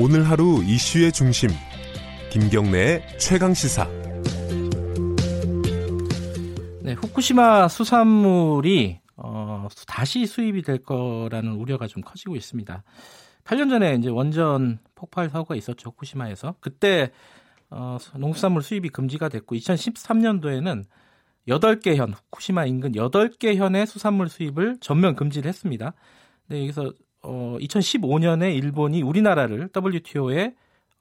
오늘 하루 이슈의 중심 김경래의 최강 시사. 네, 후쿠시마 수산물이 어, 다시 수입이 될 거라는 우려가 좀 커지고 있습니다. 8년 전에 이제 원전 폭발 사고가 있었죠 후쿠시마에서 그때 어, 농수산물 수입이 금지가 됐고 2013년도에는 8개 현 후쿠시마 인근 8개 현의 수산물 수입을 전면 금지를 했습니다. 네, 여기서 어, 2015년에 일본이 우리나라를 WTO에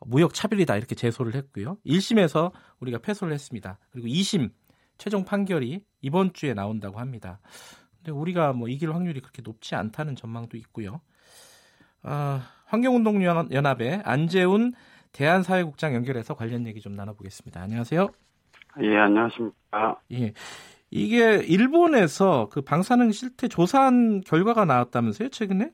무역 차별이다 이렇게 제소를 했고요. 1심에서 우리가 패소를 했습니다. 그리고 2심 최종 판결이 이번 주에 나온다고 합니다. 근데 우리가 뭐 이길 확률이 그렇게 높지 않다는 전망도 있고요. 아, 환경운동연합의 안재훈 대한사회국장 연결해서 관련 얘기 좀 나눠보겠습니다. 안녕하세요. 예, 안녕하십니까. 예. 이게 일본에서 그 방사능 실태 조사한 결과가 나왔다면서요, 최근에?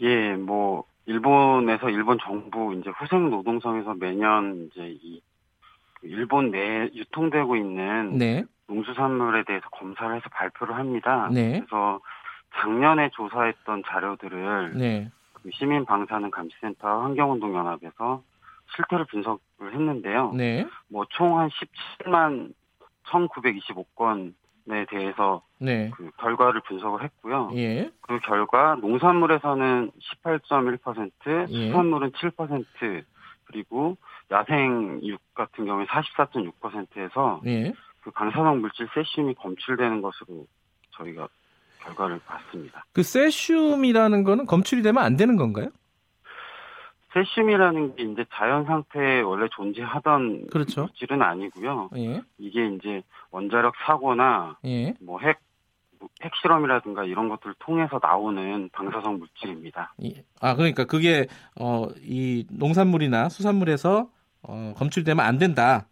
예, 뭐 일본에서 일본 정부 이제 후생 노동성에서 매년 이제 이 일본 내 유통되고 있는 네. 농수산물에 대해서 검사를 해서 발표를 합니다. 네. 그래서 작년에 조사했던 자료들을 네. 그 시민 방사능 감시센터 환경운동 연합에서 실태를 분석을 했는데요. 네. 뭐총 한 17만 1,925건 에 대해서 네. 그 결과를 분석을 했고요. 예. 그 결과 농산물에서는 18.1%, 예. 수산물은 7%, 그리고 야생육 같은 경우에 44.6%에서 예. 그 방사능 물질 세슘이 검출되는 것으로 저희가 결과를 봤습니다. 그 세슘이라는 거는 검출이 되면 안 되는 건가요? 세슘이라는 게 이제 자연 상태에 원래 존재하던 그렇죠. 물질은 아니고요. 예. 이게 이제 원자력 사고나 예. 뭐 핵, 핵실험이라든가 이런 것들을 통해서 나오는 방사성 물질입니다. 예. 아 그러니까 그게 어 이 농산물이나 수산물에서 어 검출되면 안 된다.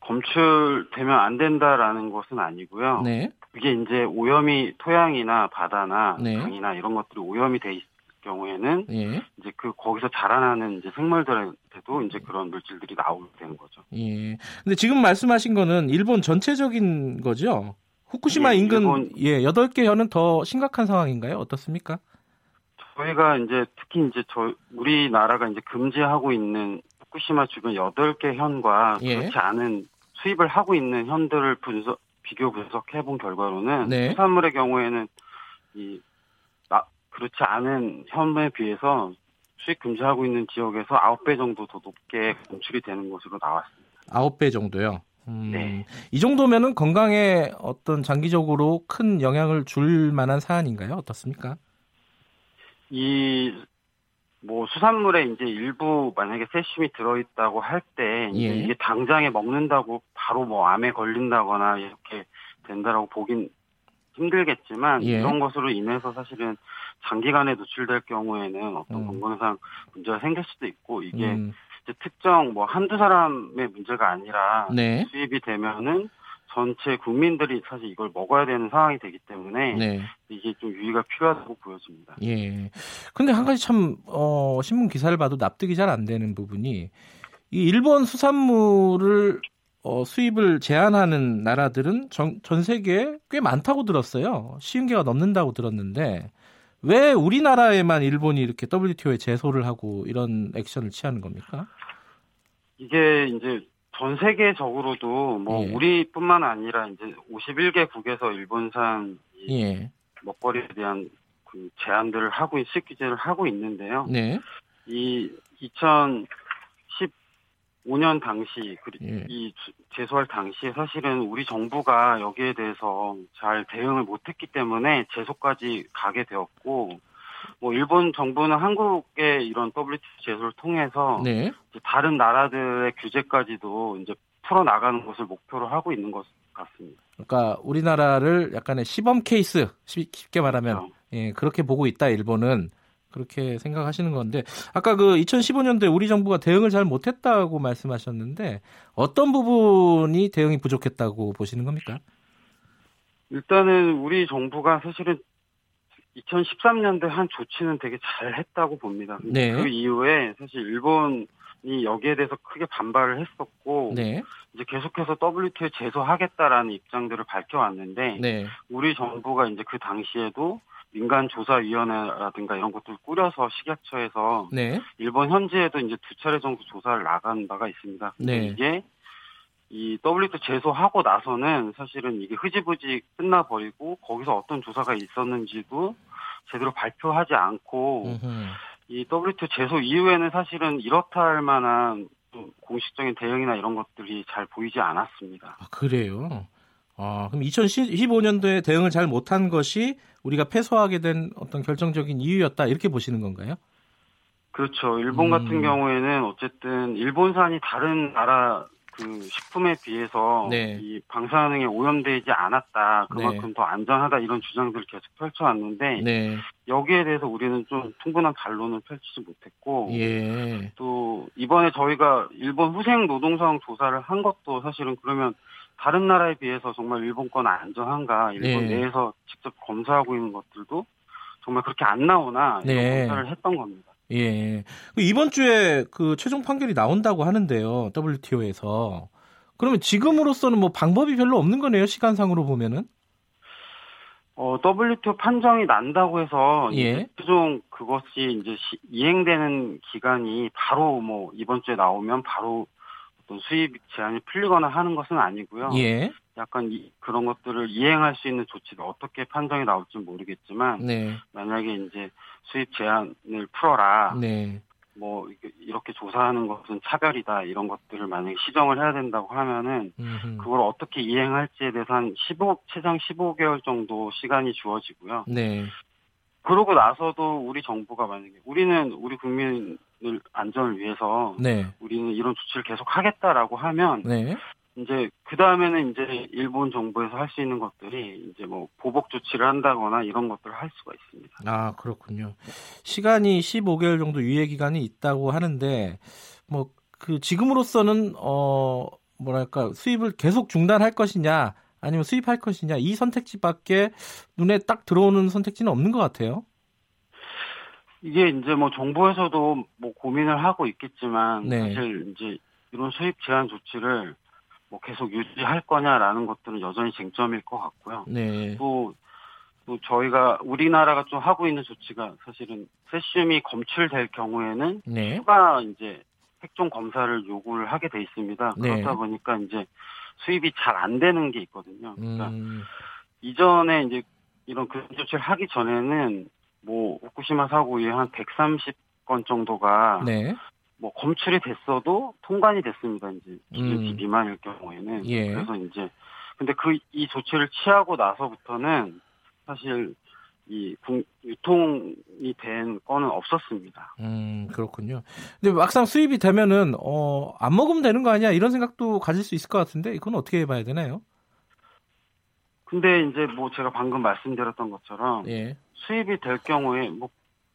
검출되면 안 된다라는 것은 아니고요. 네. 그게 이제 오염이 토양이나 바다나 네. 강이나 이런 것들이 오염이 돼 있을 경우에는 예. 이제 그 거기서 자라나는 이제 생물들한테도 이제 그런 물질들이 나오게 되는 거죠. 예. 근데 지금 말씀하신 거는 일본 전체적인 거죠? 후쿠시마 예, 인근 일본- 예, 8개 현은 더 심각한 상황인가요? 어떻습니까? 저희가 이제 특히 이제 저 우리나라가 이제 금지하고 있는 후쿠시마 주변 8개 현과 예. 그렇지 않은 수입을 하고 있는 현들을 분석 비교 분석해 본 결과로는 네. 수산물의 경우에는 이 나- 그렇지 않은 현에 비해서 수입 금지하고 있는 지역에서 9배 정도 더 높게 검출이 되는 것으로 나왔습니다. 9배 정도요. 음, 네. 이 정도면은 건강에 어떤 장기적으로 큰 영향을 줄 만한 사안인가요? 어떻습니까? 이, 뭐, 수산물에 이제 일부 만약에 세슘이 들어있다고 할 때, 이제 예. 이게 당장에 먹는다고 바로 뭐 암에 걸린다거나 이렇게 된다라고 보긴 힘들겠지만, 예. 이런 것으로 인해서 사실은 장기간에 노출될 경우에는 어떤 음. 건강상 문제가 생길 수도 있고, 이게 음, 이제 특정 뭐 한두 사람의 문제가 아니라 네. 수입이 되면은 전체 국민들이 사실 이걸 먹어야 되는 상황이 되기 때문에 네. 이게 좀 유의가 필요하다고 보여집니다. 예. 근데 한 가지 참, 어, 신문 기사를 봐도 납득이 잘 안 되는 부분이, 이 일본 수산물을, 어, 수입을 제한하는 나라들은 전, 전 세계에 꽤 많다고 들었어요. 쉬운 개가 넘는다고 들었는데, 왜 우리나라에만 일본이 이렇게 WTO에 제소를 하고 이런 액션을 취하는 겁니까? 이게 이제 전 세계적으로도 뭐 예. 우리뿐만 아니라 이제 51개국에서 일본산 이 예. 먹거리에 대한 그 제한들을 하고 규제를 하고 있는데요. 네. 이 2015년 당시 예. 이 주- 제소할 당시에 사실은 우리 정부가 여기에 대해서 잘 대응을 못했기 때문에 제소까지 가게 되었고 뭐 일본 정부는 한국의 이런 WTO 제소를 통해서 네. 다른 나라들의 규제까지도 이제 풀어 나가는 것을 목표로 하고 있는 것 같습니다. 그러니까 우리나라를 약간의 시범 케이스, 쉽- 쉽게 말하면 그렇죠. 예, 그렇게 보고 있다 일본은 그렇게 생각하시는 건데 아까 그 2015년도에 우리 정부가 대응을 잘 못했다고 말씀하셨는데 어떤 부분이 대응이 부족했다고 보시는 겁니까? 일단은 우리 정부가 사실은 2013년도에 한 조치는 되게 잘 했다고 봅니다. 네. 그 이후에 사실 일본이 여기에 대해서 크게 반발을 했었고 네, 이제 계속해서 WTO에 제소하겠다라는 입장들을 밝혀왔는데 네, 우리 정부가 이제 그 당시에도 민간 조사위원회라든가 이런 것들 꾸려서 식약처에서 네. 일본 현지에도 이제 두 차례 정도 조사를 나간 바가 있습니다. 네. 이게 이 WTO 제소하고 나서는 사실은 이게 흐지부지 끝나버리고 거기서 어떤 조사가 있었는지도 제대로 발표하지 않고 음흠. 이 WTO 제소 이후에는 사실은 이렇다 할 만한 좀 공식적인 대응이나 이런 것들이 잘 보이지 않았습니다. 아, 그래요. 아, 그럼 2015년도에 대응을 잘 못한 것이 우리가 패소하게 된 어떤 결정적인 이유였다 이렇게 보시는 건가요? 그렇죠. 일본 음. 같은 경우에는 어쨌든 일본산이 다른 나라 그 식품에 비해서 네. 이 방사능에 오염되지 않았다. 그만큼 더 안전하다 이런 주장들을 계속 펼쳐왔는데 네. 여기에 대해서 우리는 좀 충분한 반론을 펼치지 못했고 예. 또 이번에 저희가 일본 후생 노동상 조사를 한 것도 사실은 그러면 다른 나라에 비해서 정말 일본 건 안전한가 일본 예. 내에서 직접 검사하고 있는 것들도 정말 그렇게 안 나오나 이런 네. 검사를 했던 겁니다. 예. 그 이번 주에 그 최종 판결이 나온다고 하는데요. WTO에서. 그러면 지금으로서는 뭐 방법이 별로 없는 거네요. 시간상으로 보면은. 어, WTO 판정이 난다고 해서 예. 최종 그것이 이제 시- 이행되는 기간이 바로 뭐 이번 주에 나오면 바로 어떤 수입 제한이 풀리거나 하는 것은 아니고요. 예. 약간 이- 그런 것들을 이행할 수 있는 조치가 어떻게 판정이 나올지 모르겠지만 네. 만약에 이제 수입 제한을 풀어라 네. 뭐 이렇게 조사하는 것은 차별이다 이런 것들을 만약에 시정을 해야 된다고 하면은 음흠. 그걸 어떻게 이행할지에 대해서 한 15, 최장 15개월 정도 시간이 주어지고요. 네. 그러고 나서도 우리 정부가 만약에 우리는 우리 국민을 안전을 위해서 네. 우리는 이런 조치를 계속 하겠다라고 하면 네. 이제 그 다음에는 이제 일본 정부에서 할 수 있는 것들이 이제 뭐 보복 조치를 한다거나 이런 것들을 할 수가 있습니다. 아, 그렇군요. 시간이 15개월 정도 유예 기간이 있다고 하는데 뭐 그 지금으로서는 어 뭐랄까 수입을 계속 중단할 것이냐 아니면 수입할 것이냐 이 선택지밖에 눈에 딱 들어오는 선택지는 없는 것 같아요. 이게 이제 뭐 정부에서도 뭐 고민을 하고 있겠지만 네. 사실 이제 이런 수입 제한 조치를 뭐 계속 유지할 거냐라는 것들은 여전히 쟁점일 것 같고요. 네. 또, 또 저희가 우리나라가 좀 하고 있는 조치가 사실은 세슘이 검출될 경우에는 네. 추가 이제 핵종 검사를 요구를 하게 돼 있습니다. 네. 그렇다 보니까 이제 수입이 잘 안 되는 게 있거든요. 그러니까 음, 이전에 이제 이런 그 조치를 하기 전에는 뭐 후쿠시마 사고 이후에 한 130건 정도가 네. 뭐 검출이 됐어도 통관이 됐습니다. 이제 기준치 음. 미만일 경우에는 예. 그래서 이제 근데 그 이 조치를 취하고 나서부터는 사실 이 국- 유통이 된 건은 없었습니다. 음, 그렇군요. 근데 막상 수입이 되면은 어, 안 먹으면 되는 거 아니야? 이런 생각도 가질 수 있을 것 같은데 이건 어떻게 봐야 되나요? 근데 이제 뭐 제가 방금 말씀드렸던 것처럼 예. 수입이 될 경우에 뭐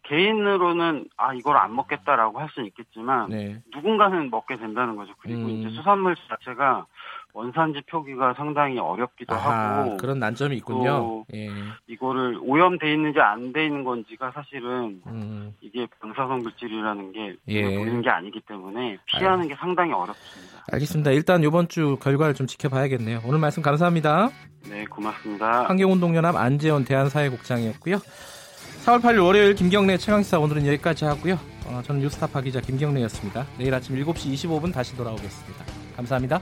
개인으로는 아 이걸 안 먹겠다라고 할 수는 있겠지만 네. 누군가는 먹게 된다는 거죠. 그리고 음. 이제 수산물 자체가 원산지 표기가 상당히 어렵기도 아하, 하고 그런 난점이 있군요. 또 예. 이거를 오염돼 있는지 안 돼 있는 건지가 사실은 음, 이게 방사성 물질이라는 게 예. 보이는 게 아니기 때문에 피하는 게 상당히 어렵습니다. 알겠습니다. 일단 이번 주 결과를 좀 지켜봐야겠네요. 오늘 말씀 감사합니다. 네, 고맙습니다. 환경운동연합 안재원 대한사회국장이었고요. 4월 8일 월요일 김경래 최강시사 오늘은 여기까지 하고요. 어, 저는 뉴스타파 기자 김경래였습니다. 내일 아침 7시 25분 다시 돌아오겠습니다. 감사합니다.